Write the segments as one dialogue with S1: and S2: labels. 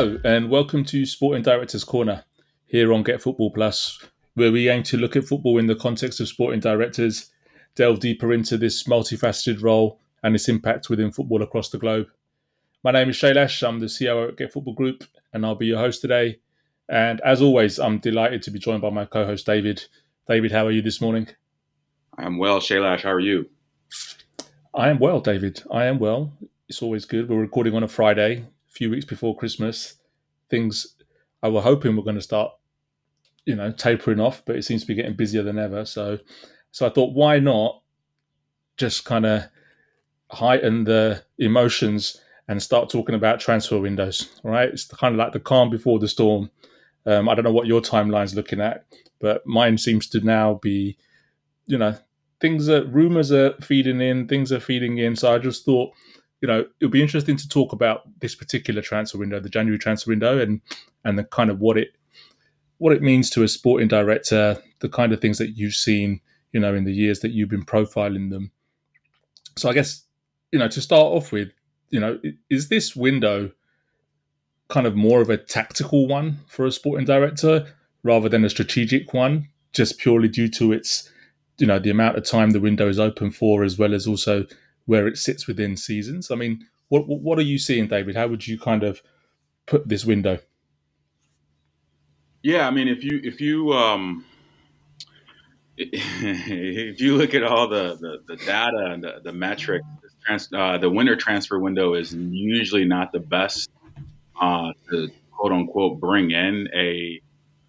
S1: Hello, and welcome to Sporting Directors Corner here on Get Football Plus, where we aim to look at football in the context of sporting directors, delve deeper into this multifaceted role and its impact within football across the globe. My name is Shailash, I'm the CEO at Get Football Group, and I'll be your host today. And as always, I'm delighted to be joined by my co host, David. David, how are you this morning?
S2: I'm well, Shailash. How are you?
S1: I am well, David. I am well. It's always good. We're recording on a Friday, a few weeks before Christmas. Things I were hoping were going to start, you know, tapering off, but it seems to be getting busier than ever. So, so I thought, why not just kind of heighten the emotions and start talking about transfer windows? Right? It's kind of like the calm before the storm. Um, I don't know what your timeline's looking at, but mine seems to now be, you know, things are rumors are feeding in, things are feeding in. So I just thought, you know, it'll be interesting to talk about this particular transfer window, the January transfer window, and and the kind of what it what it means to a sporting director, the kind of things that you've seen, you know, in the years that you've been profiling them. So I guess, you know, to start off with, you know, is this window kind of more of a tactical one for a sporting director rather than a strategic one, just purely due to its, you know, the amount of time the window is open for, as well as also where it sits within seasons. I mean, what what are you seeing, David? How would you kind of put this window?
S2: Yeah, I mean, if you if you um, if you look at all the the, the data and the, the metrics, trans, uh, the winter transfer window is usually not the best uh, to quote unquote bring in a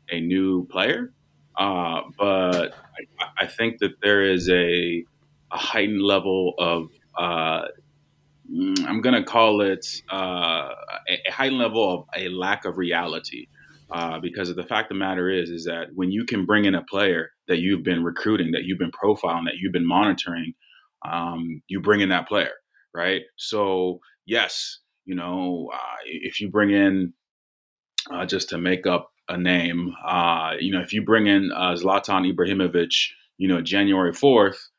S2: a new player. Uh, but I, I, think that there is a, a heightened level of uh, mm, I'm going to call it uh, a, high level of a lack of reality. Uh, because the fact of the matter is, is that when you can bring in a player that you've been recruiting, that you've been profiling, that you've been monitoring, um, you bring in that player, right? So yes, you know, uh, if you bring in uh, just to make up a name, uh, you know, if you bring in uh, Zlatan Ibrahimovic, you know, January fourth,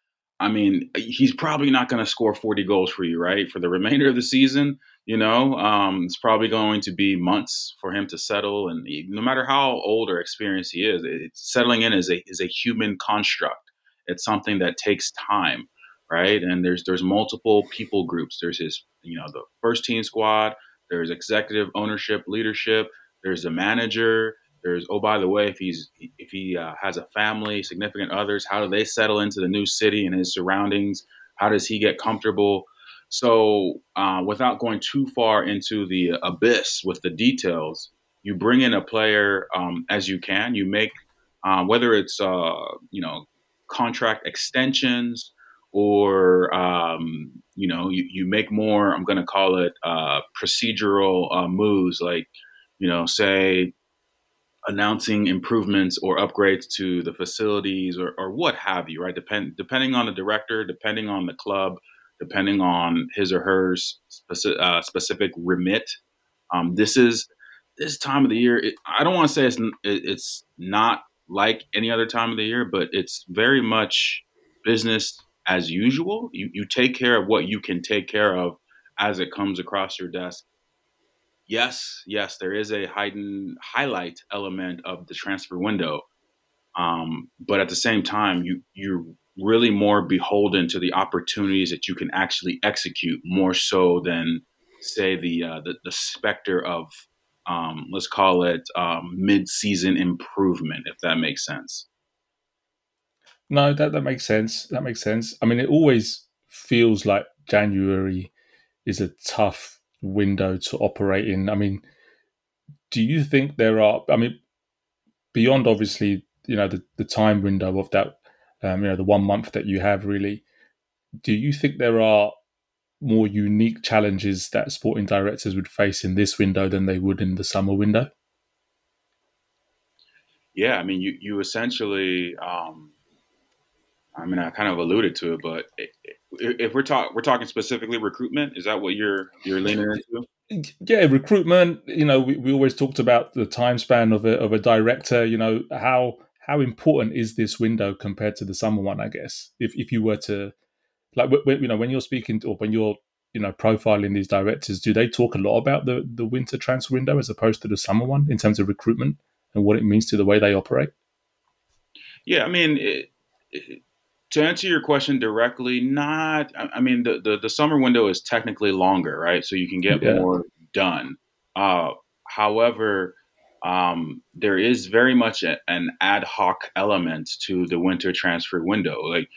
S2: I mean, he's probably not going to score 40 goals for you, right? For the remainder of the season, you know, um, it's probably going to be months for him to settle. And no matter how old or experienced he is, it, settling in is a is a human construct. It's something that takes time, right? And there's there's multiple people groups. There's his, you know, the first team squad. There's executive ownership, leadership. There's the manager. There's oh by the way, if he's if he uh, has a family, significant others, how do they settle into the new city and his surroundings? How does he get comfortable? So uh, without going too far into the abyss with the details, you bring in a player um, as you can. You make uh, whether it's uh, you know contract extensions or um, you know you, you make more. I'm going to call it uh, procedural uh, moves like you know say announcing improvements or upgrades to the facilities or, or what have you, right? Depend, depending on the director, depending on the club, depending on his or her specific, uh, specific remit. Um, this is this time of the year. It, I don't want to say it's it's not like any other time of the year, but it's very much business as usual. You you take care of what you can take care of as it comes across your desk yes, yes, there is a heightened highlight element of the transfer window. Um, but at the same time, you you're really more beholden to the opportunities that you can actually execute more so than say the uh, the, the specter of um, let's call it um, mid-season improvement, if that makes sense.
S1: No, that that makes sense. That makes sense. I mean, it always feels like January is a tough window to operate in. I mean, do you think there are? I mean, beyond obviously, you know, the, the time window of that, um, you know, the one month that you have really. Do you think there are more unique challenges that sporting directors would face in this window than they would in the summer window?
S2: Yeah, I mean, you you essentially, um, I mean, I kind of alluded to it, but it, if we're talking we're talking specifically recruitment is that what you're you're leaning into
S1: yeah recruitment you know we, we always talked about the time span of a, of a director you know how how important is this window compared to the summer one i guess if, if you were to like you know when you're speaking to, or when you're you know profiling these directors, do they talk a lot about the the winter transfer window as opposed to the summer one in terms of recruitment and what it means to the way they operate?
S2: Yeah, I mean, it, it, to answer your question directly, not. I, mean, the, the, the summer window is technically longer, right? So you can get yeah. more done. Uh, however, um, there is very much a, an ad hoc element to the winter transfer window. Like,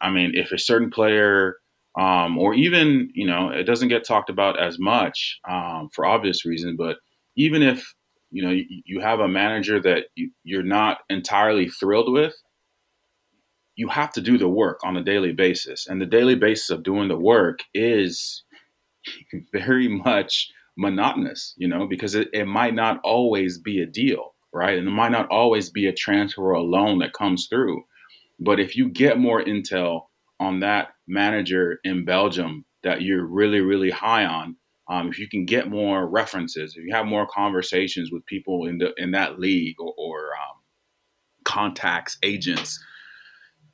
S2: I mean, if a certain player um, or even you know it doesn't get talked about as much um, for obvious reasons but even if you know you, you have a manager that you, you're not entirely thrilled with you have to do the work on a daily basis. And the daily basis of doing the work is very much monotonous you know because it, it might not always be a deal right? And it might not always be a transfer or a loan that comes through. But if you get more intel on that manager in Belgium that you're really, really high on, um, if you can get more references, if you have more conversations with people in the in that league or, or um, contacts, agents,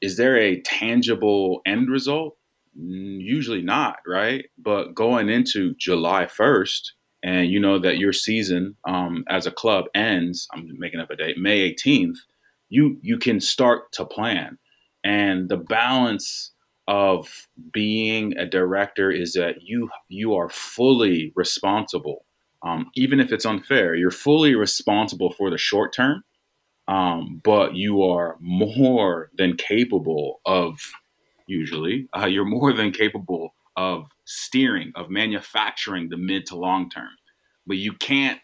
S2: is there a tangible end result? Usually not, right? But going into July 1st, and you know that your season um, as a club ends, I'm making up a date, May 18th, you you can start to plan. And the balance of being a director is that you you are fully responsible, um, even if it's unfair. You're fully responsible for the short term, um, but you are more than capable of. Usually, uh, you're more than capable of steering, of manufacturing the mid to long term. But you can't,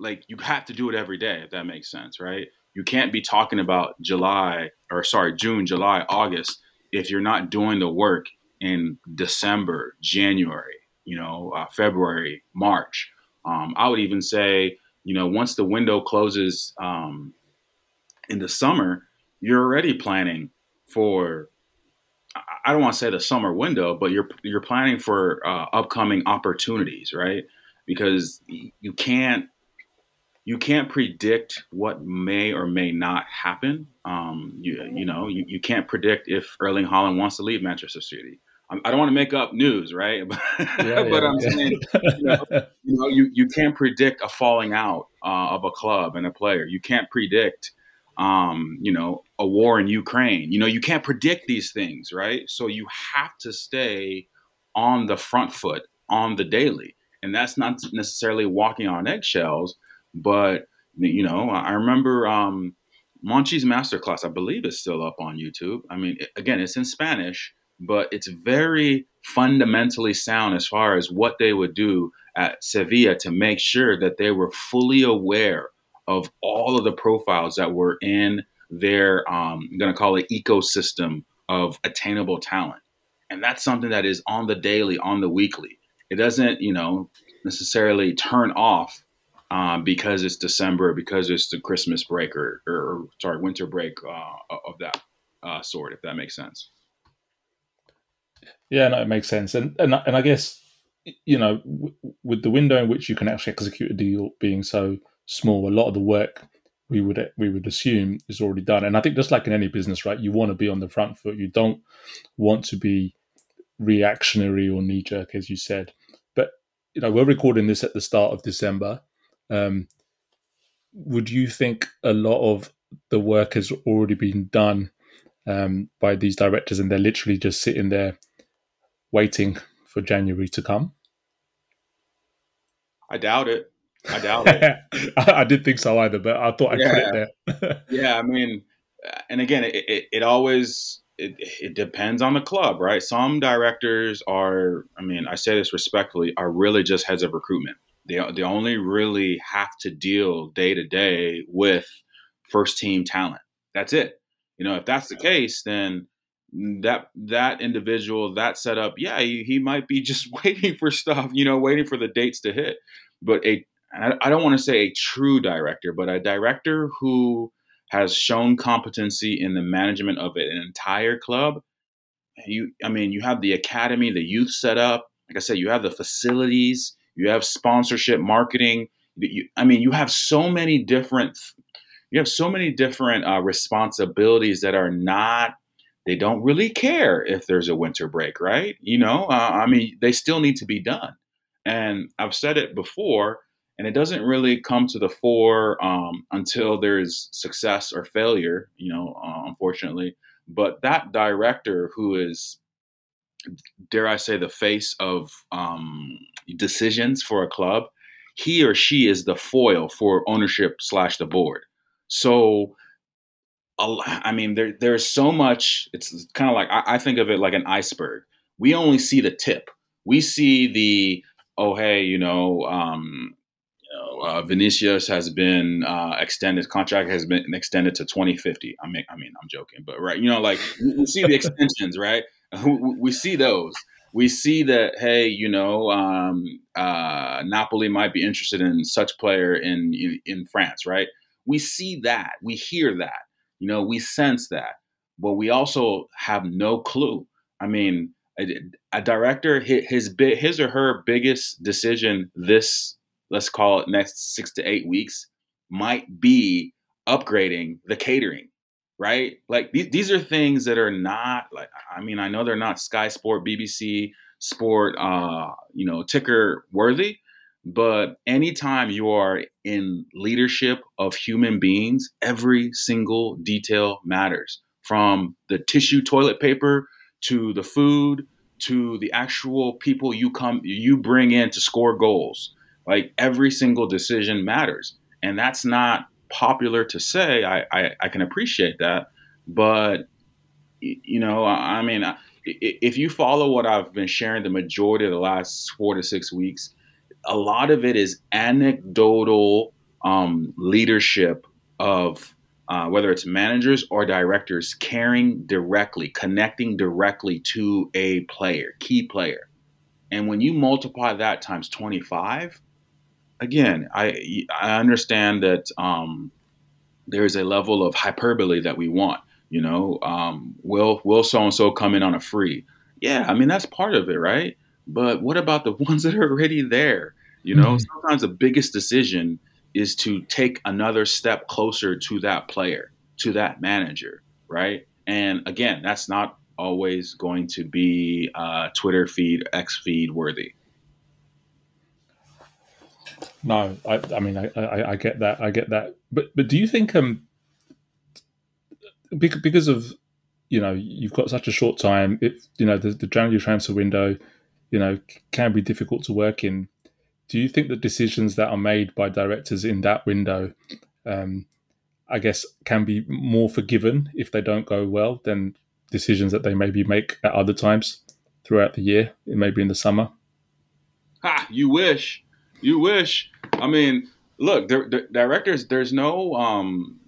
S2: like, you have to do it every day, if that makes sense, right? You can't be talking about July, or sorry, June, July, August if you're not doing the work in December, January, you know, uh, February, March. Um, I would even say, you know, once the window closes um, in the summer, you're already planning for. I don't want to say the summer window, but you're you're planning for uh, upcoming opportunities, right? Because you can't you can't predict what may or may not happen. Um, you, you know, you, you can't predict if Erling Haaland wants to leave Manchester City. I don't want to make up news, right? Yeah, but yeah, I'm yeah. saying, you know, you, know you, you can't predict a falling out uh, of a club and a player. You can't predict, um, you know, a war in Ukraine. You know, you can't predict these things, right? So you have to stay on the front foot on the daily, and that's not necessarily walking on eggshells but you know, I remember um, Monchi's masterclass. I believe is still up on YouTube. I mean, again, it's in Spanish, but it's very fundamentally sound as far as what they would do at Sevilla to make sure that they were fully aware of all of the profiles that were in their, um, I'm going to call it ecosystem of attainable talent. And that's something that is on the daily, on the weekly. It doesn't, you know, necessarily turn off um, because it's December, because it's the Christmas break or, or sorry, winter break uh, of that uh, sort, if that makes sense.
S1: Yeah, no, it makes sense, and and and I guess you know w- with the window in which you can actually execute a deal being so small, a lot of the work we would we would assume is already done. And I think just like in any business, right, you want to be on the front foot. You don't want to be reactionary or knee jerk, as you said. But you know, we're recording this at the start of December. Um, would you think a lot of the work has already been done um, by these directors and they're literally just sitting there waiting for January to come?
S2: I doubt it. I doubt it.
S1: I, I did think so either, but I thought I'd
S2: yeah.
S1: put it
S2: there. yeah, I mean, and again, it, it, it always it, it, depends on the club, right? Some directors are, I mean, I say this respectfully, are really just heads of recruitment. They they only really have to deal day to day with first team talent. That's it. You know, if that's the case, then that that individual, that setup, yeah, he, he might be just waiting for stuff. You know, waiting for the dates to hit. But a I don't want to say a true director, but a director who has shown competency in the management of an entire club. You, I mean, you have the academy, the youth set up. Like I said, you have the facilities, you have sponsorship marketing. You, I mean, you have so many different you have so many different uh, responsibilities that are not they don't really care if there's a winter break, right? You know, uh, I mean, they still need to be done. And I've said it before, and it doesn't really come to the fore um, until there's success or failure, you know, uh, unfortunately. But that director who is, dare I say, the face of um, decisions for a club, he or she is the foil for ownership slash the board. So I mean, there there's so much. It's kind of like I, I, think of it like an iceberg. We only see the tip. We see the oh hey, you know, um, you know uh, Vinicius has been uh, extended. Contract has been extended to 2050. I mean, I mean, I'm joking, but right, you know, like we see the extensions, right? We see those. We see that hey, you know, um, uh, Napoli might be interested in such player in, in in France, right? We see that. We hear that you know, we sense that, but we also have no clue. I mean, a, a director his his or her biggest decision this let's call it next six to eight weeks might be upgrading the catering right like these, these are things that are not like i mean i know they're not sky sport bbc sport uh you know ticker worthy but anytime you are in leadership of human beings, every single detail matters from the tissue toilet paper to the food to the actual people you come you bring in to score goals. Like every single decision matters. And that's not popular to say. I, I, I can appreciate that. But, you know, I mean, if you follow what I've been sharing the majority of the last four to six weeks, a lot of it is anecdotal um, leadership of uh, whether it's managers or directors caring directly, connecting directly to a player, key player. And when you multiply that times 25, again, I, I understand that um, there's a level of hyperbole that we want. You know, um, will will so and so come in on a free? Yeah, I mean that's part of it, right? But what about the ones that are already there? You know, mm-hmm. sometimes the biggest decision is to take another step closer to that player, to that manager, right? And again, that's not always going to be uh, Twitter feed, X feed worthy.
S1: No, I, I mean, I, I, I, get that, I get that, but but do you think um because of you know you've got such a short time, if you know the, the January transfer window, you know, can be difficult to work in. Do you think the decisions that are made by directors in that window, um, I guess, can be more forgiven if they don't go well than decisions that they maybe make at other times throughout the year, maybe in the summer?
S2: Ha! You wish. You wish. I mean, look, the, the directors. There's no. Um,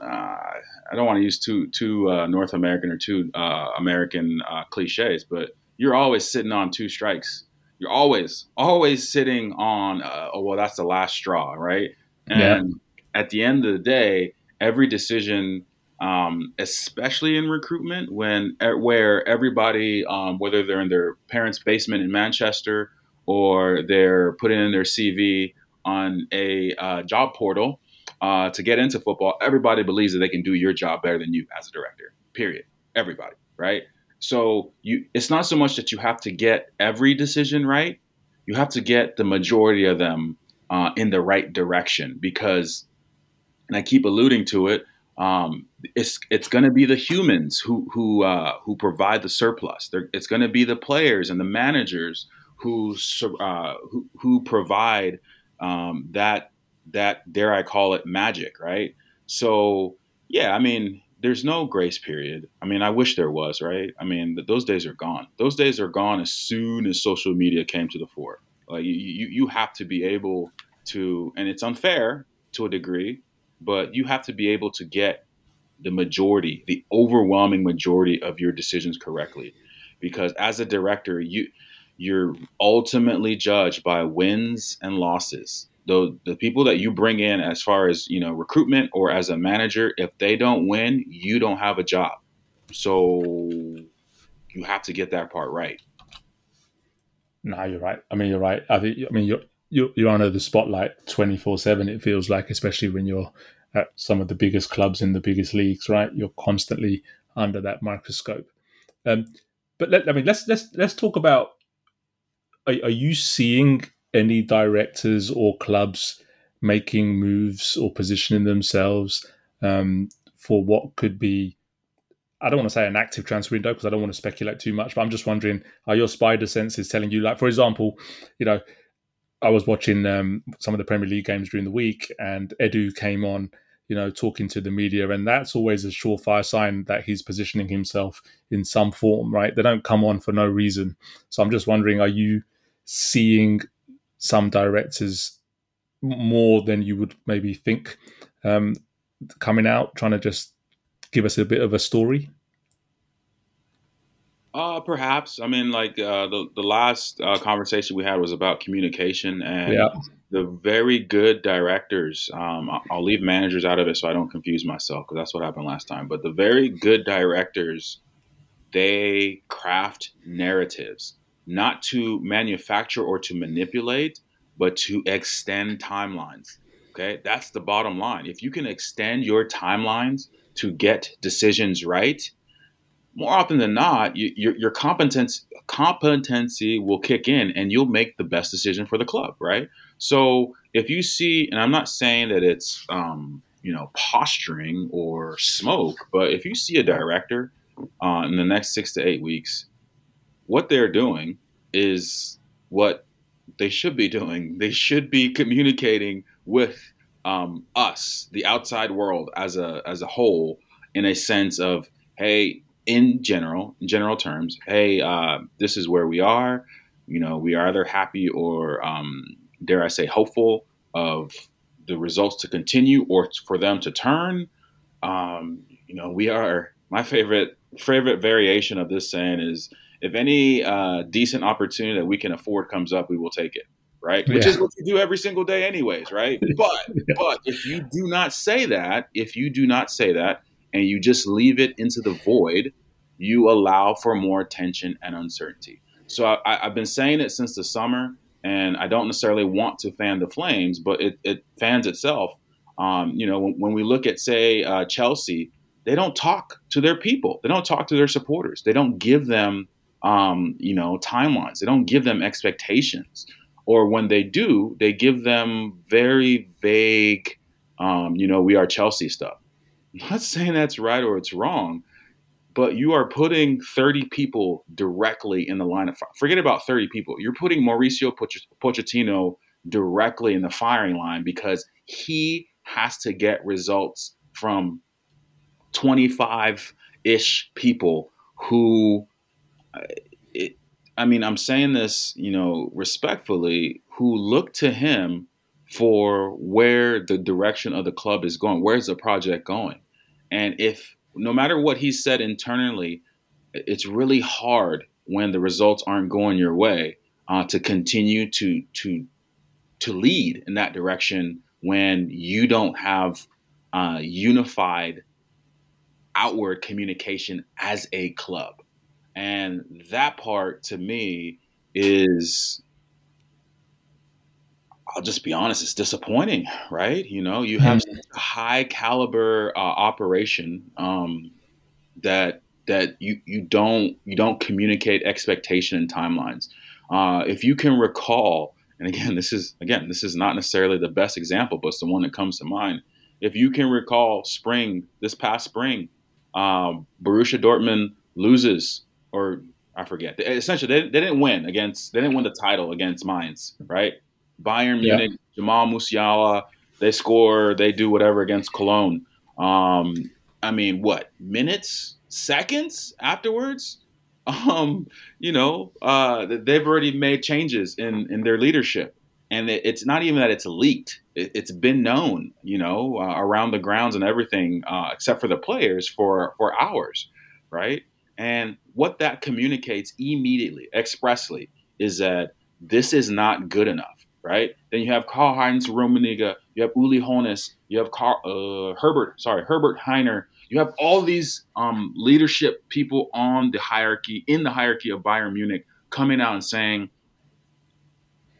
S2: uh, I don't want to use too too uh, North American or too uh, American uh, cliches, but you're always sitting on two strikes. You're always, always sitting on, uh, oh, well, that's the last straw, right? And yeah. at the end of the day, every decision, um, especially in recruitment, when where everybody, um, whether they're in their parents' basement in Manchester or they're putting in their CV on a uh, job portal uh, to get into football, everybody believes that they can do your job better than you as a director. Period. Everybody, right? So you, it's not so much that you have to get every decision right. You have to get the majority of them uh, in the right direction because, and I keep alluding to it, um, it's it's going to be the humans who who uh, who provide the surplus. They're, it's going to be the players and the managers who uh, who, who provide um, that that dare I call it magic, right? So yeah, I mean there's no grace period. I mean, I wish there was, right? I mean, those days are gone. Those days are gone as soon as social media came to the fore. Like you, you, you have to be able to, and it's unfair to a degree, but you have to be able to get the majority, the overwhelming majority of your decisions correctly, because as a director, you you're ultimately judged by wins and losses the the people that you bring in as far as you know recruitment or as a manager if they don't win you don't have a job so you have to get that part right
S1: no you're right i mean you're right i think i mean you're you're, under the spotlight 24 7 it feels like especially when you're at some of the biggest clubs in the biggest leagues right you're constantly under that microscope. Um, but let, I mean, let's let's let's talk about. Are, are you seeing any directors or clubs making moves or positioning themselves um, for what could be? I don't want to say an active transfer window because I don't want to speculate too much. But I'm just wondering, are your spider senses telling you, like, for example, you know, I was watching um, some of the Premier League games during the week, and Edu came on you know, talking to the media, and that's always a surefire sign that he's positioning himself in some form, right? They don't come on for no reason. So I'm just wondering, are you seeing some directors more than you would maybe think um, coming out, trying to just give us a bit of a story?
S2: Uh, perhaps. I mean, like uh, the the last uh, conversation we had was about communication, and yeah the very good directors, um, I'll leave managers out of it so I don't confuse myself because that's what happened last time. But the very good directors, they craft narratives not to manufacture or to manipulate, but to extend timelines. Okay, that's the bottom line. If you can extend your timelines to get decisions right, more often than not, you, your, your competence competency will kick in, and you'll make the best decision for the club. Right. So if you see, and I'm not saying that it's um, you know posturing or smoke, but if you see a director uh, in the next six to eight weeks, what they're doing is what they should be doing. They should be communicating with um, us, the outside world, as a as a whole, in a sense of, hey, in general, in general terms, hey, uh, this is where we are. You know, we are either happy or um, dare I say, hopeful of the results to continue or for them to turn. Um, you know, we are my favorite favorite variation of this saying is if any uh, decent opportunity that we can afford comes up, we will take it. Right, which yeah. is what you do every single day, anyways. Right, but yeah. but if you do not say that, if you do not say that, and you just leave it into the void, you allow for more tension and uncertainty. So I, have been saying it since the summer and I don't necessarily want to fan the flames, but it, it fans itself. Um, you know, when, when, we look at say uh, Chelsea, they don't talk to their people. They don't talk to their supporters. They don't give them, um, you know, timelines. They don't give them expectations. Or when they do, they give them very vague, um, you know, we are Chelsea stuff. I'm not saying that's right or it's wrong, but you are putting 30 people directly in the line of fire. Forget about 30 people. You're putting Mauricio Pochettino directly in the firing line because he has to get results from 25 ish people who, it, I mean, I'm saying this, you know, respectfully, who look to him for where the direction of the club is going. Where's the project going? And if no matter what he said internally, it's really hard when the results aren't going your way uh, to continue to to to lead in that direction when you don't have uh, unified outward communication as a club. And that part to me is I'll just be honest, it's disappointing, right? You know, you have mm-hmm. a high caliber uh, operation um, that that you you don't you don't communicate expectation and timelines. Uh, if you can recall, and again, this is again this is not necessarily the best example, but it's the one that comes to mind. If you can recall, spring this past spring, um, Borussia Dortmund loses, or I forget. Essentially, they, they didn't win against they didn't win the title against Mainz, right? Bayern Munich, yeah. Jamal Musiala, they score, they do whatever against Cologne. Um, I mean, what minutes, seconds afterwards? Um, you know, uh, they've already made changes in in their leadership, and it's not even that it's leaked; it, has been known, you know, uh, around the grounds and everything, uh, except for the players for for hours, right? And what that communicates immediately, expressly, is that this is not good enough right? Then you have Karl Heinz Rummenigge, you have Uli Hoeneß, you have Carl, uh, Herbert, sorry, Herbert Hainer. You have all these um, leadership people on the hierarchy, in the hierarchy of Bayern Munich, coming out and saying,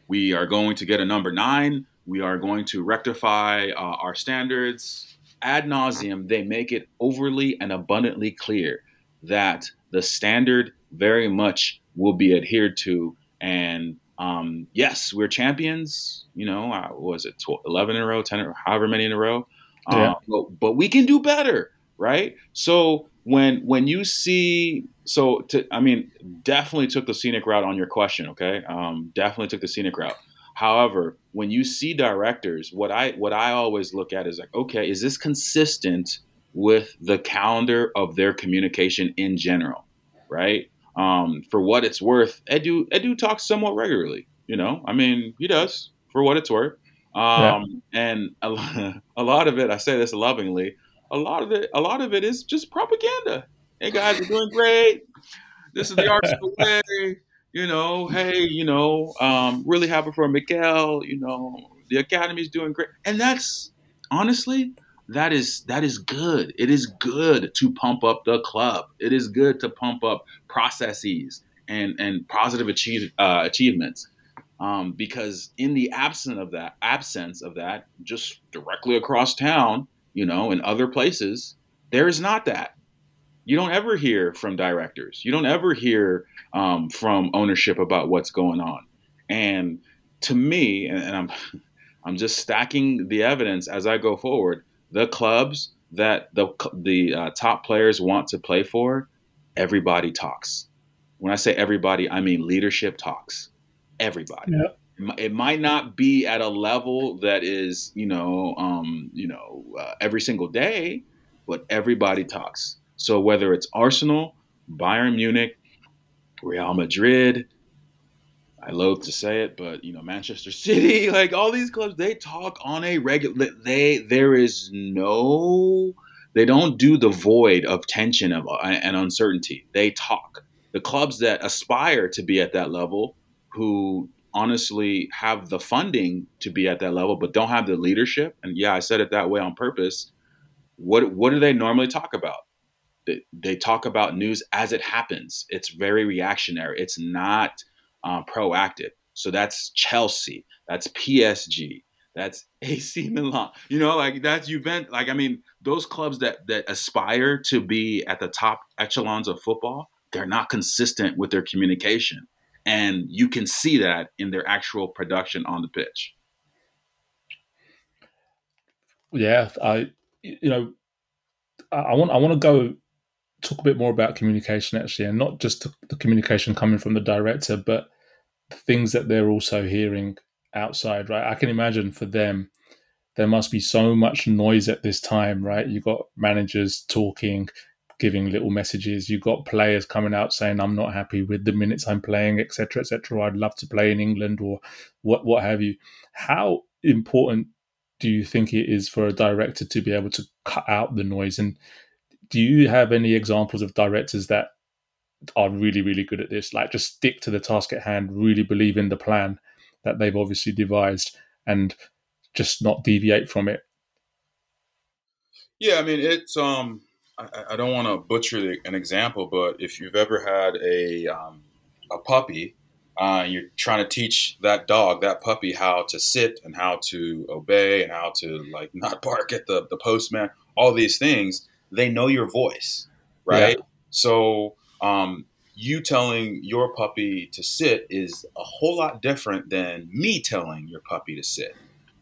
S2: we are going to get a number nine. We are going to rectify uh, our standards ad nauseum, they make it overly and abundantly clear that the standard very much will be adhered to. And um, yes, we're champions. You know, uh, was it 12, 11 in a row, 10 or however many in a row? Uh, yeah. but, but we can do better, right? So when when you see so to, I mean, definitely took the scenic route on your question. Okay, um, definitely took the scenic route. However, when you see directors, what I what I always look at is like, okay, is this consistent with the calendar of their communication in general, right? Um, for what it's worth, Edu Edu talks somewhat regularly. You know, I mean, he does for what it's worth. Um, yeah. And a, a lot of it, I say this lovingly, a lot of it, a lot of it is just propaganda. Hey guys, you're doing great. This is the Arsenal way. You know, hey, you know, um, really happy for Miguel. You know, the academy's doing great, and that's honestly that is that is good. It is good to pump up the club. It is good to pump up processes and and positive achieve, uh, achievements. Um, because in the absence of that, absence of that, just directly across town, you know, in other places, there is not that. You don't ever hear from directors. You don't ever hear um, from ownership about what's going on. And to me, and, and I'm, I'm just stacking the evidence as I go forward the clubs that the the uh, top players want to play for, everybody talks. When I say everybody, I mean leadership talks. Everybody. Yep. It might not be at a level that is, you know, um, you know, uh, every single day, but everybody talks. So whether it's Arsenal, Bayern Munich, Real Madrid, I loathe to say it, but you know, Manchester City, like all these clubs, they talk on a regular. They there is no, they don't do the void of tension of uh, and uncertainty. They talk. The clubs that aspire to be at that level, who honestly have the funding to be at that level, but don't have the leadership. And yeah, I said it that way on purpose. What what do they normally talk about? They, they talk about news as it happens. It's very reactionary. It's not uh, proactive. So that's Chelsea, that's PSG, that's AC Milan. You know, like that's Juventus. Like I mean, those clubs that that aspire to be at the top echelons of football, they're not consistent with their communication, and you can see that in their actual production on the pitch.
S1: Yeah, I you know, I want I want to go talk a bit more about communication actually, and not just the communication coming from the director, but things that they're also hearing outside, right? I can imagine for them, there must be so much noise at this time, right? You've got managers talking, giving little messages. You've got players coming out saying, "I'm not happy with the minutes I'm playing, etc., etc. I'd love to play in England or what, what have you." How important do you think it is for a director to be able to cut out the noise? And do you have any examples of directors that are really, really good at this. Like, just stick to the task at hand, really believe in the plan that they've obviously devised, and just not deviate from it.
S3: Yeah, I mean, it's um, I, I don't want to butcher the, an example, but if you've ever had a um, a puppy, uh, you're trying to teach that dog, that puppy, how to sit and how to obey and how to like not bark at the the postman. All these things, they know your voice, right? Yeah. So um, you telling your puppy to sit is a whole lot different than me telling your puppy to sit.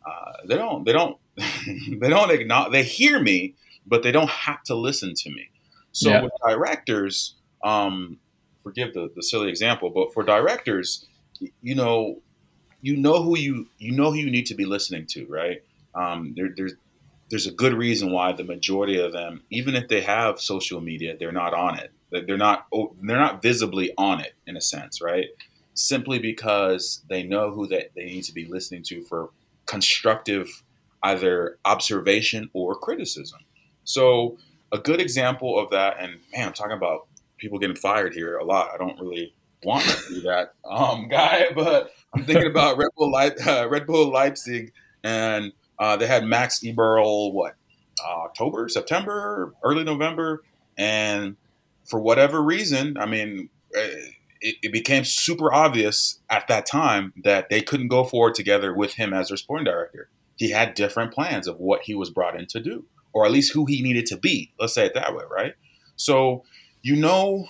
S3: Uh, they don't. They don't. they don't acknowledge. They hear me, but they don't have to listen to me. So yeah. with directors, um, forgive the, the silly example, but for directors, you know, you know who you you know who you need to be listening to, right? Um, there, there's there's a good reason why the majority of them, even if they have social media, they're not on it. They're not they're not visibly on it in a sense, right? Simply because they know who that they need to be listening to for constructive either observation or criticism. So a good example of that, and man, I'm talking about people getting fired here a lot. I don't really want to do that um, guy, but I'm thinking about Red Bull, uh, Red Bull Leipzig, and uh, they had Max Eberl, what, uh, October, September, early November, and for whatever reason, I mean, uh, it, it, became super obvious at that time that they couldn't go forward together with him as their sporting director. He had different plans of what he was brought in to do.
S2: or at least who he needed to be. Let's say it that way, right? So you know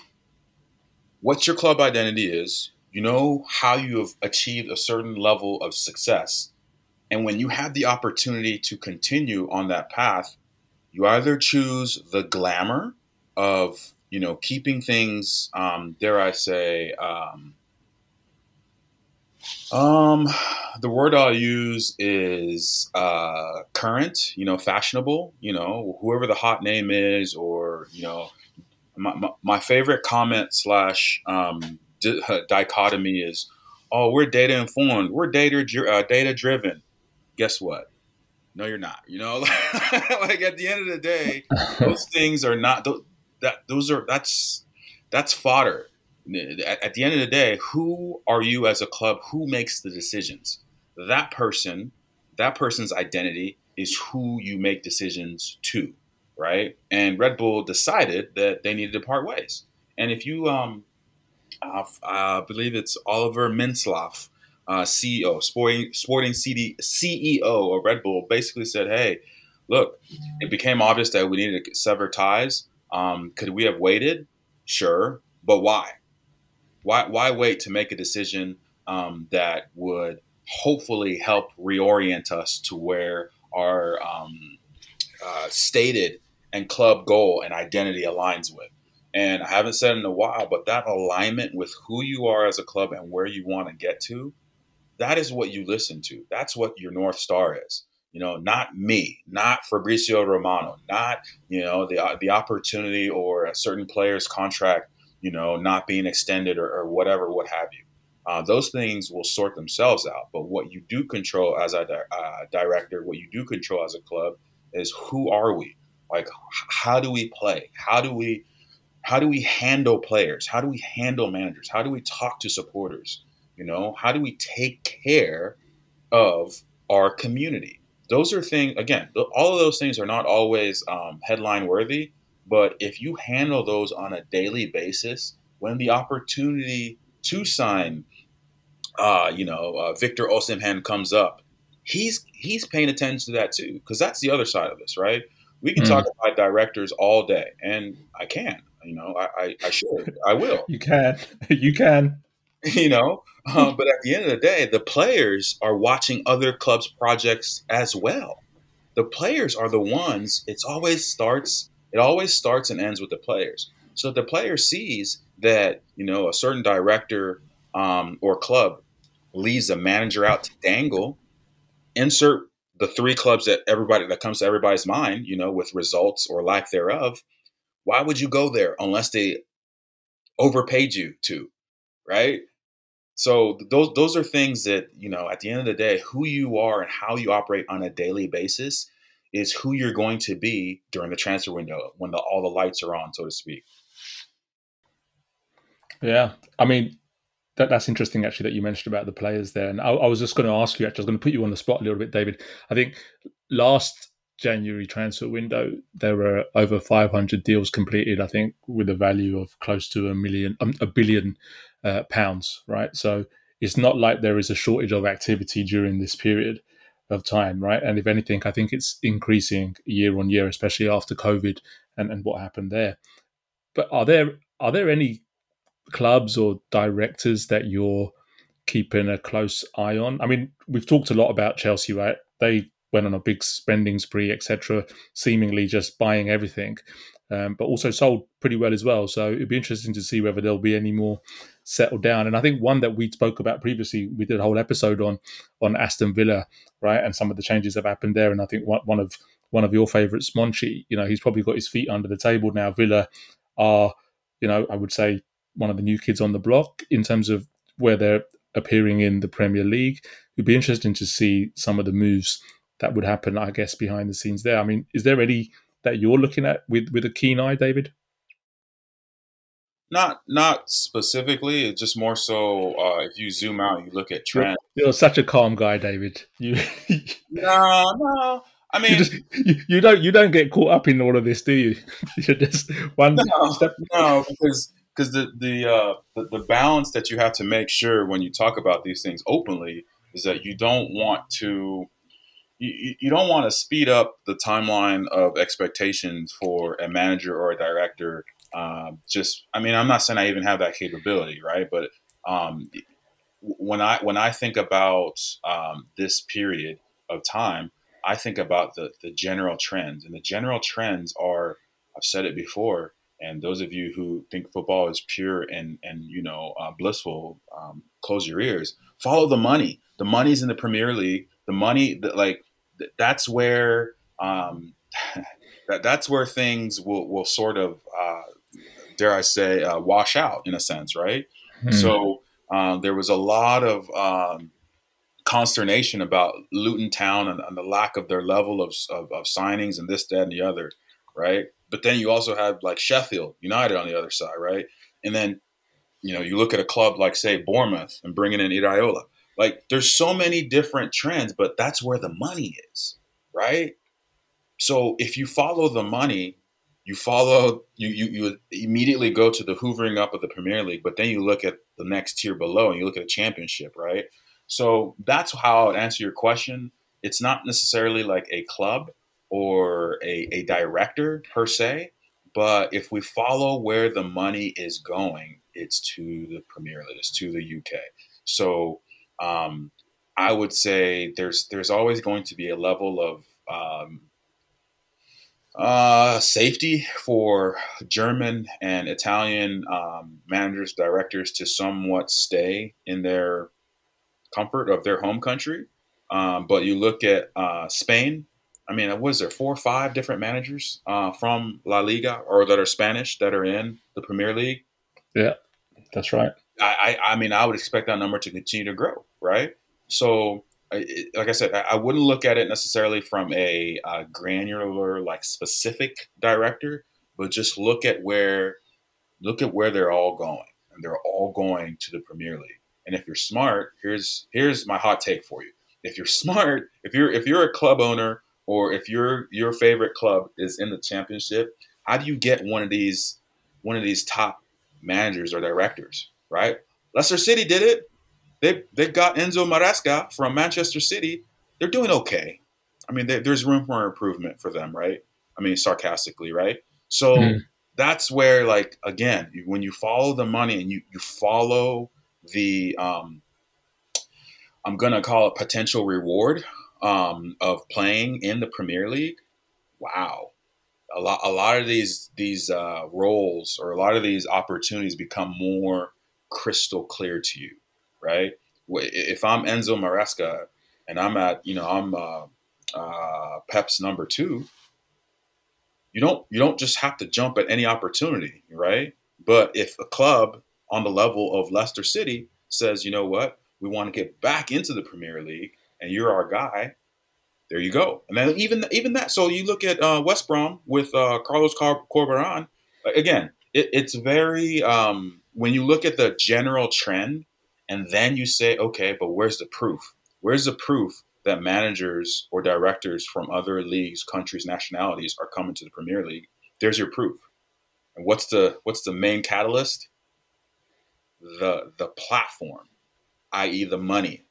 S2: what your club identity is, you know how you have achieved a certain level of success. And when you have the opportunity to continue on that path, you either choose the glamour of, you know, keeping things, um, dare I say, um, um, the word I'll use is uh, current, you know, fashionable, you know, whoever the hot name is, or, you know, my, my, my favorite comment slash um, di- dichotomy is, oh, we're data informed, we're data uh, data driven. Guess what? No, you're not. You know, like at the end of the day, those things are not that. Those are that's that's fodder. At, at the end of the day, who are you as a club? Who makes the decisions? That person, that person's identity is who you make decisions to right? And Red Bull decided that they needed to part ways. And if you, um, uh, I believe it's Oliver Mintzlaff, uh, CEO, sporting, sporting CD, CEO of Red Bull, basically said, "Hey, look, it became obvious that we needed to sever ties. Um, could we have waited? Sure, but why? Why why wait to make a decision um, that would hopefully help reorient us to where our um, uh, stated and club goal and identity aligns with. And I haven't said in a while, but that alignment with who you are as a club and where you want to get to, that is what you listen to. That's what your North Star is. You know, not me, not Fabrizio Romano, not, you know, the, uh, the opportunity or a certain player's contract, you know, not being extended or, or whatever, what have you. Uh, those things will sort themselves out. But what you do control as a uh, director, what you do control as a club is who are we? Like, how do we play? How do we how do we handle players? How do we handle managers? How do we talk to supporters? You know, how do we take care of our community? Those are things. Again, all of those things are not always um, headline worthy, but if you handle those on a daily basis, when the opportunity to sign, uh, you know, uh, Victor Osimhen comes up, he's he's paying attention to that too, because that's the other side of this, right? We can mm. talk about directors all day, and I can. You know, I, I, I should. I will.
S1: You can. You can.
S2: You know, uh, but at the end of the day, the players are watching other clubs' projects as well. The players are the ones. It's always starts. It always starts and ends with the players. So if the player sees that you know a certain director um, or club leaves a manager out to dangle, insert the three clubs that everybody that comes to everybody's mind, you know, with results or lack thereof, why would you go there unless they overpaid you to, right? So those those are things that you know. At the end of the day, who you are and how you operate on a daily basis is who you're going to be during the transfer window when the, all the lights are on, so to speak.
S1: Yeah, I mean, that, that's interesting actually that you mentioned about the players there. And I, I was just going to ask you actually, I was going to put you on the spot a little bit, David. I think last January transfer window, there were over 500 deals completed. I think with a value of close to a million, um, a billion uh, pounds. Right, so it's not like there is a shortage of activity during this period of time, right? And if anything, I think it's increasing year on year, especially after COVID and, and what happened there. But are there are there any clubs or directors that you're keeping a close eye on? I mean, we've talked a lot about Chelsea, right? They went on a big spending spree, etc., seemingly just buying everything, um, but also sold pretty well as well. So it'd be interesting to see whether there'll be any more settled down. And I think one that we spoke about previously, we did a whole episode on on Aston Villa, right, and some of the changes that have happened there. And I think one, one of one of your favourites, Monchi, you know, he's probably got his feet under the table now. Villa are, you know, I would say one of the new kids on the block in terms of where they're appearing in the Premier League. It'd be interesting to see some of the moves that would happen, I guess, behind the scenes there. I mean, is there any that you're looking at with with a keen eye, David?
S2: Not not specifically. It's just more so uh, if you zoom out, you look at trends.
S1: You're, you're such a calm guy, David. You
S2: no, no. I mean,
S1: you, just, you, you, don't you don't get caught up in all of this, do you? You're just one
S2: no, step. No, because because the the, uh, the the balance that you have to make sure when you talk about these things openly is that you don't want to you, you don't want to speed up the timeline of expectations for a manager or a director. Um, just, I mean, I'm not saying I even have that capability, right? But um, when I when I think about um, this period of time, I think about the the general trends, and the general trends are I've said it before, and those of you who think football is pure and and you know uh, blissful, um, close your ears. Follow the money. The money's in the Premier League. The money, that like that's where um, that that's where things will will sort of uh, dare I say uh, wash out in a sense, right? Hmm. So um, there was a lot of um, consternation about Luton Town and, and, the lack of their level of, of, of signings and this, that, and the other, right? But then you also have like Sheffield United on the other side, right? And then you know you look at a club like say Bournemouth and bringing in Iraola. Like there's so many different trends, but that's where the money is, right? So if you follow the money, you follow you, you you immediately go to the hoovering up of the Premier League, but then you look at the next tier below and you look at the championship, right? So that's how I would answer your question. It's not necessarily like a club or a, a director per se, but if we follow where the money is going, it's to the Premier League, it's to the UK. So um, I would say there's there's always going to be a level of um, uh, safety for German and Italian um, managers, directors to somewhat stay in their comfort of their home country. Um, but you look at uh, Spain. I mean, was there four or five different managers uh, from La Liga or that are Spanish that are in the Premier League?
S1: Yeah, that's right.
S2: I, I, I mean, I would expect that number to continue to grow, right? So like I said, I wouldn't look at it necessarily from a, a, granular, like specific director, but just look at where look at where they're all going, and they're all going to the Premier League. And if you're smart, here's here's my hot take for you. If you're smart, if you're if you're a club owner, or if your your favorite club is in the championship, how do you get one of these one of these top managers or directors? Right? Leicester City did it. They they got Enzo Maresca from Manchester City. They're doing okay. I mean, they, there's room for improvement for them, right? I mean, sarcastically, right? So mm-hmm. that's where, like, again, when you follow the money and you you follow the, um, I'm gonna call it potential reward um, of playing in the Premier League. Wow, a lot a lot of these these uh, roles or a lot of these opportunities become more crystal clear to you right? If I'm Enzo Maresca and I'm at, you know, I'm uh, uh, Pep's number two, you don't you don't just have to jump at any opportunity, right? But if a club on the level of Leicester City says, you know what, we want to get back into the Premier League, and you're our guy, there you go. And then even even that, so you look at uh, West Brom with uh, Carlos Car- Corberán. Again, it, it's very um, when you look at the general trend and then you say, okay, but where's the proof? Where's the proof that managers or directors from other leagues, countries, nationalities are coming to the Premier League? There's your proof. And what's the what's the main catalyst? The the platform, i.e., the money.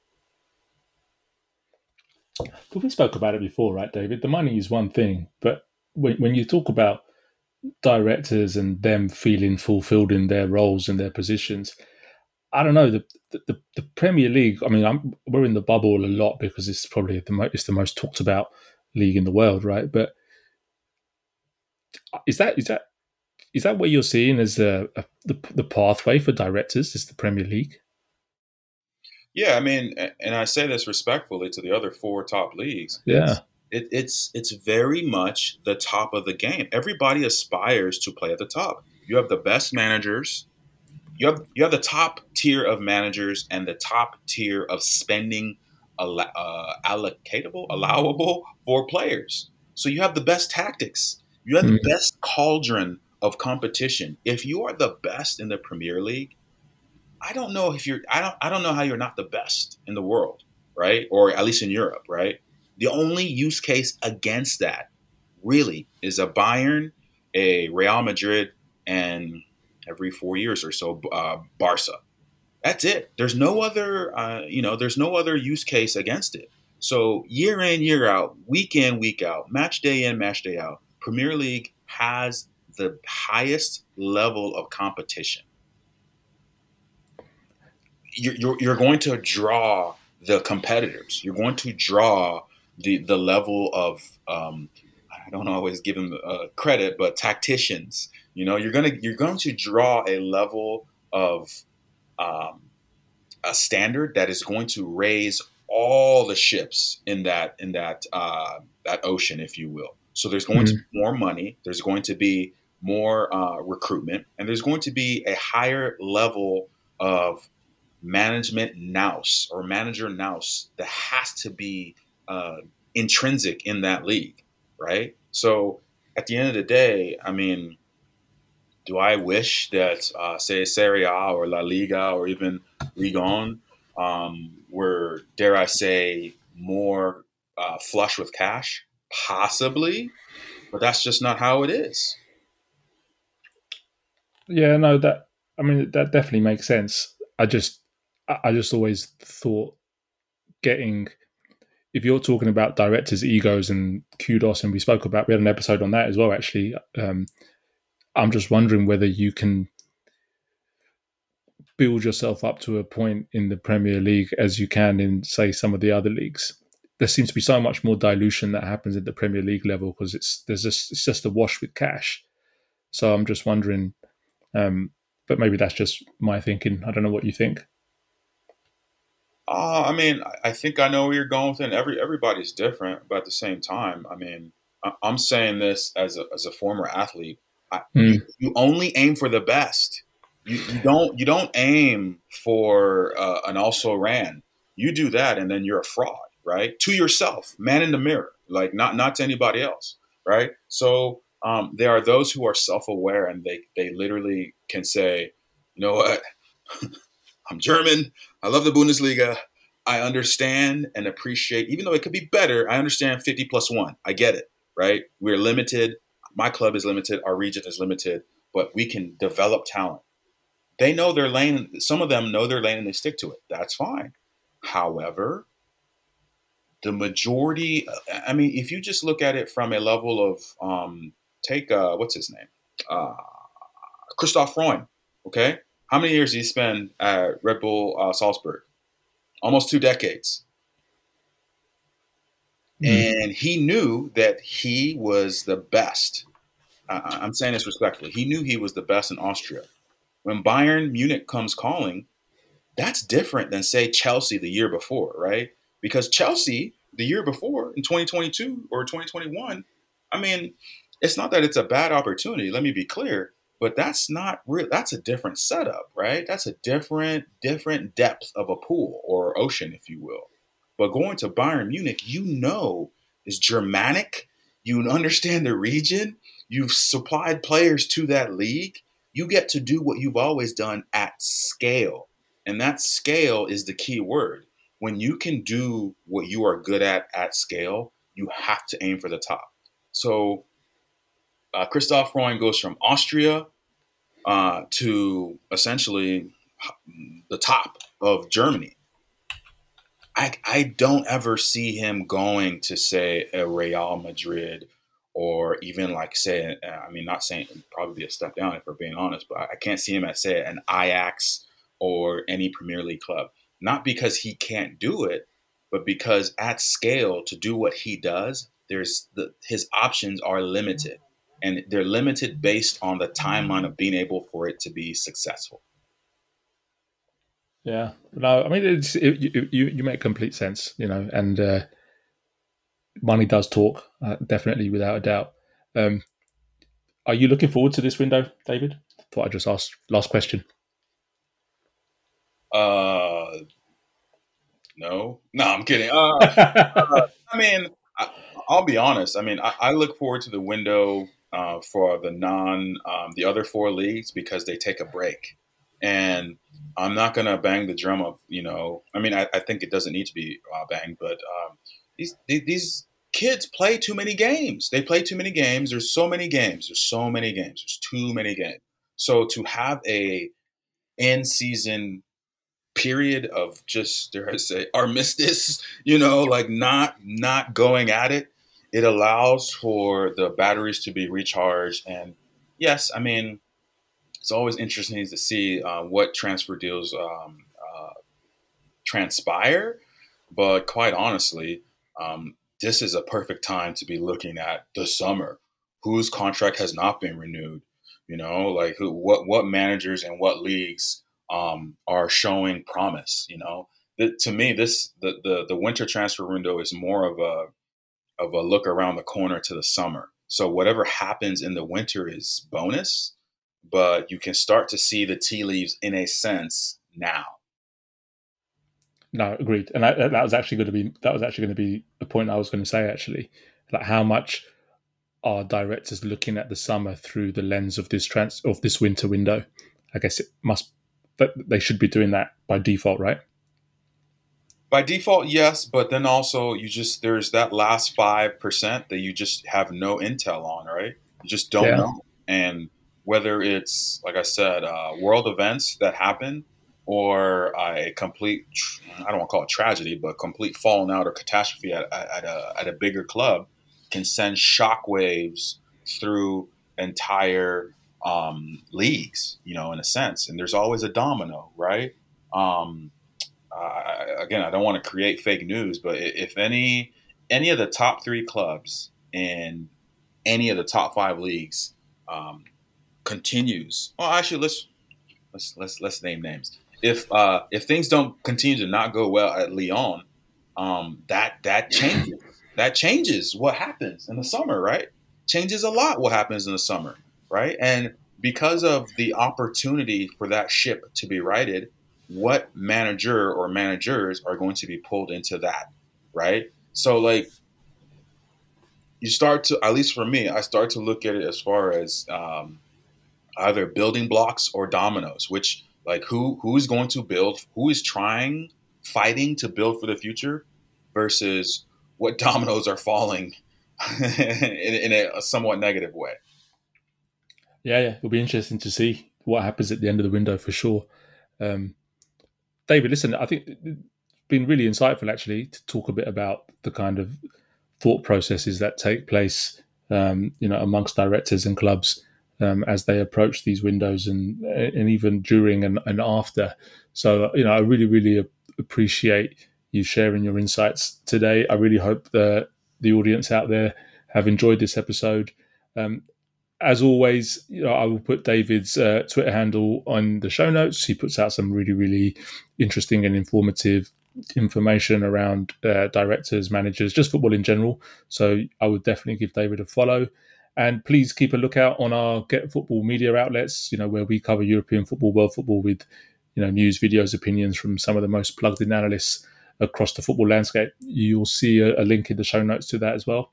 S1: But we spoke about it before, right, David? The money is one thing, but when, when you talk about directors and them feeling fulfilled in their roles and their positions, I don't know the, the the Premier League. I mean, I'm, we're in the bubble a lot because it's probably the most it's the most talked about league in the world, right? But uh, is that is that is that what you're seeing as a, a the the pathway for directors? Is the Premier League?
S2: Yeah, I mean, and I say this respectfully to the other four top leagues.
S1: Yeah.
S2: It, it's it's very much the top of the game. Everybody aspires to play at the top. You have the best managers, you have you have the top tier of managers and the top tier of spending uh, allocatable allowable for players. So you have the best tactics. You have mm-hmm. the best cauldron of competition. If you are the best in the Premier League, I don't know if you're I don't I don't know how you're not the best in the world, right? Or at least in Europe, right? The only use case against that really is a Bayern, a Real Madrid, and every four years or so, uh, Barca. That's it. There's no other, uh, you know, there's no other use case against it. So year in, year out, week in, week out, match day in, match day out, Premier League has the highest level of competition. You're, you're, you're going to draw the competitors. You're going to draw the the level of um, I don't always give them uh, credit, but tacticians. You know, you're gonna you're going to draw a level of um, a standard that is going to raise all the ships in that in that uh, that ocean, if you will. So there's going mm-hmm. to be more money. There's going to be more uh, recruitment, and there's going to be a higher level of management nous or manager nous that has to be uh, intrinsic in that league, right? So at the end of the day, I mean, do I wish that, uh, say, Serie A or La Liga or even Ligue 1 um, were, dare I say, more uh, flush with cash? Possibly, but that's just not how it is.
S1: Yeah, no, that I mean that definitely makes sense. I just I just always thought getting if you're talking about directors' egos and kudos, and we spoke about we had an episode on that as well. Actually, um, I'm just wondering whether you can build yourself up to a point in the Premier League as you can in, say, some of the other leagues. There seems to be so much more dilution that happens at the Premier League level because it's there's just it's just a wash with cash. So I'm just wondering, um, but maybe that's just my thinking. I don't know what you think.
S2: Uh, I mean, I think I know where you're going with it. Every everybody's different, but at the same time, I mean, I'm saying this as a as a former athlete. I, mm. you, you, only aim for the best. You, you don't you don't aim for uh, an also ran. You do that, and then you're a fraud, right? To yourself, man in the mirror, like not not to anybody else, right? So um, there are those who are self aware, and they they literally can say, you know what. I'm German. I love the Bundesliga. I understand and appreciate, even though it could be better, I understand 50 plus one. I get it, right? We're limited. My club is limited. Our region is limited, but we can develop talent. They know their lane. Some of them know their lane and they stick to it. That's fine. However, the majority, I mean, if you just look at it from a level of, um, take, uh, what's his name? Uh, Christoph Freund, okay? How many years did he spend at Red Bull uh, Salzburg? Almost two decades. Mm. And he knew that he was the best. I'm saying this respectfully. He knew he was the best in Austria. When Bayern Munich comes calling, that's different than, say, Chelsea the year before, right? Because Chelsea, the year before, in 2022 or 2021, I mean, it's not that it's a bad opportunity. Let me be clear but that's not real that's a different setup right that's a different different depth of a pool or ocean if you will but going to bayern munich you know is germanic. You understand the region. You've supplied players to that league. You get to do what you've always done at scale. And that scale is the key word. When you can do what you are good at at scale you have to aim for the top. So uh, Christoph Freund goes from Austria uh, to essentially the top of Germany. I, I don't ever see him going to say a Real Madrid or even like say uh, I mean not saying probably a step down if we're being honest, but I can't see him at say an Ajax or any Premier League club. Not because he can't do it, but because at scale to do what he does, there's the, his options are limited and they're limited based on the timeline of being able for it to be successful.
S1: Yeah, no, I mean, it's, it, you, you, you make complete sense, you know, and uh, money does talk, uh, definitely, without a doubt. Um, are you looking forward to this window, David? Thought I'd just ask last question.
S2: Uh, no, no, I'm kidding. Uh, uh, I mean, I, will be honest. I mean, I, I, look forward to the window uh, for the non um, the other four leagues because they take a break. And I'm not gonna bang the drum of you know. I mean, I, I think it doesn't need to be uh, banged, but um, these these kids play too many games. They play too many games. There's so many games. There's so many games. There's too many games. So to have a in season period of just dare I say armistice, you know, like not not going at it, it allows for the batteries to be recharged. And yes, I mean, it's always interesting to see uh, what transfer deals um, uh, transpire. But quite honestly, um, this is a perfect time to be looking at the summer. Whose contract has not been renewed? You know, like who, what what managers and what leagues um, are showing promise. You know, the, to me, this the, the the winter transfer window is more of a of a look around the corner to the summer. So whatever happens in the winter is bonus, but you can start to see the tea leaves in a sense now.
S1: No, agreed. And that, that was actually going to be that was actually going to be a point I was going to say actually, like how much are directors looking at the summer through the lens of this trans of this winter window? I guess it must that they should be doing that by default, right?
S2: By default, yes, but then also you just there's that last five percent that you just have no intel on, right? You just don't yeah. know, and whether it's like I said, uh, world events that happen or a complete I don't want to call it tragedy, but complete falling out or catastrophe at, at, a, at a bigger club can send shockwaves through entire um, leagues, you know, in a sense. And there's always a domino, right? Um, uh, again, I don't want to create fake news, but if any any of the top three clubs in any of the top five leagues um, continues, well, actually, let's let's let's let's name names. If uh, if things don't continue to not go well at Lyon, um, that that changes. that changes what happens in the summer, right? Changes a lot what happens in the summer right? And because of the opportunity for that ship to be righted, what manager or managers are going to be pulled into that, right? So, like, you start to, at least for me, I start to look at it as far as um, either building blocks or dominoes, which, like, who who is going to build, who is trying, fighting to build for the future, versus what dominoes are falling in, in a somewhat negative way.
S1: Yeah, yeah, it'll be interesting to see what happens at the end of the window for sure. Um, David, listen, I think it's been really insightful actually to talk a bit about the kind of thought processes that take place, um, you know, amongst directors and clubs um, as they approach these windows and and even during and, and after. So, you know, I really, really appreciate you sharing your insights today. I really hope that the audience out there have enjoyed this episode. Um, as always, you know, I will put David's uh, Twitter handle on the show notes. He puts out some really, really interesting and informative information around uh, directors, managers, just football in general. So I would definitely give David a follow. And please keep a lookout on our Get Football media outlets, you know, where we cover European football, world football with, you know, news, videos, opinions from some of the most plugged in analysts across the football landscape. You'll see a, a link in the show notes to that as well.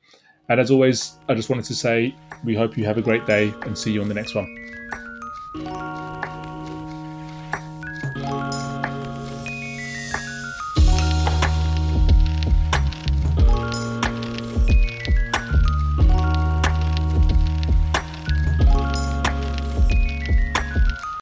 S1: And as always, I just wanted to say we hope you have a great day and see you on the next one.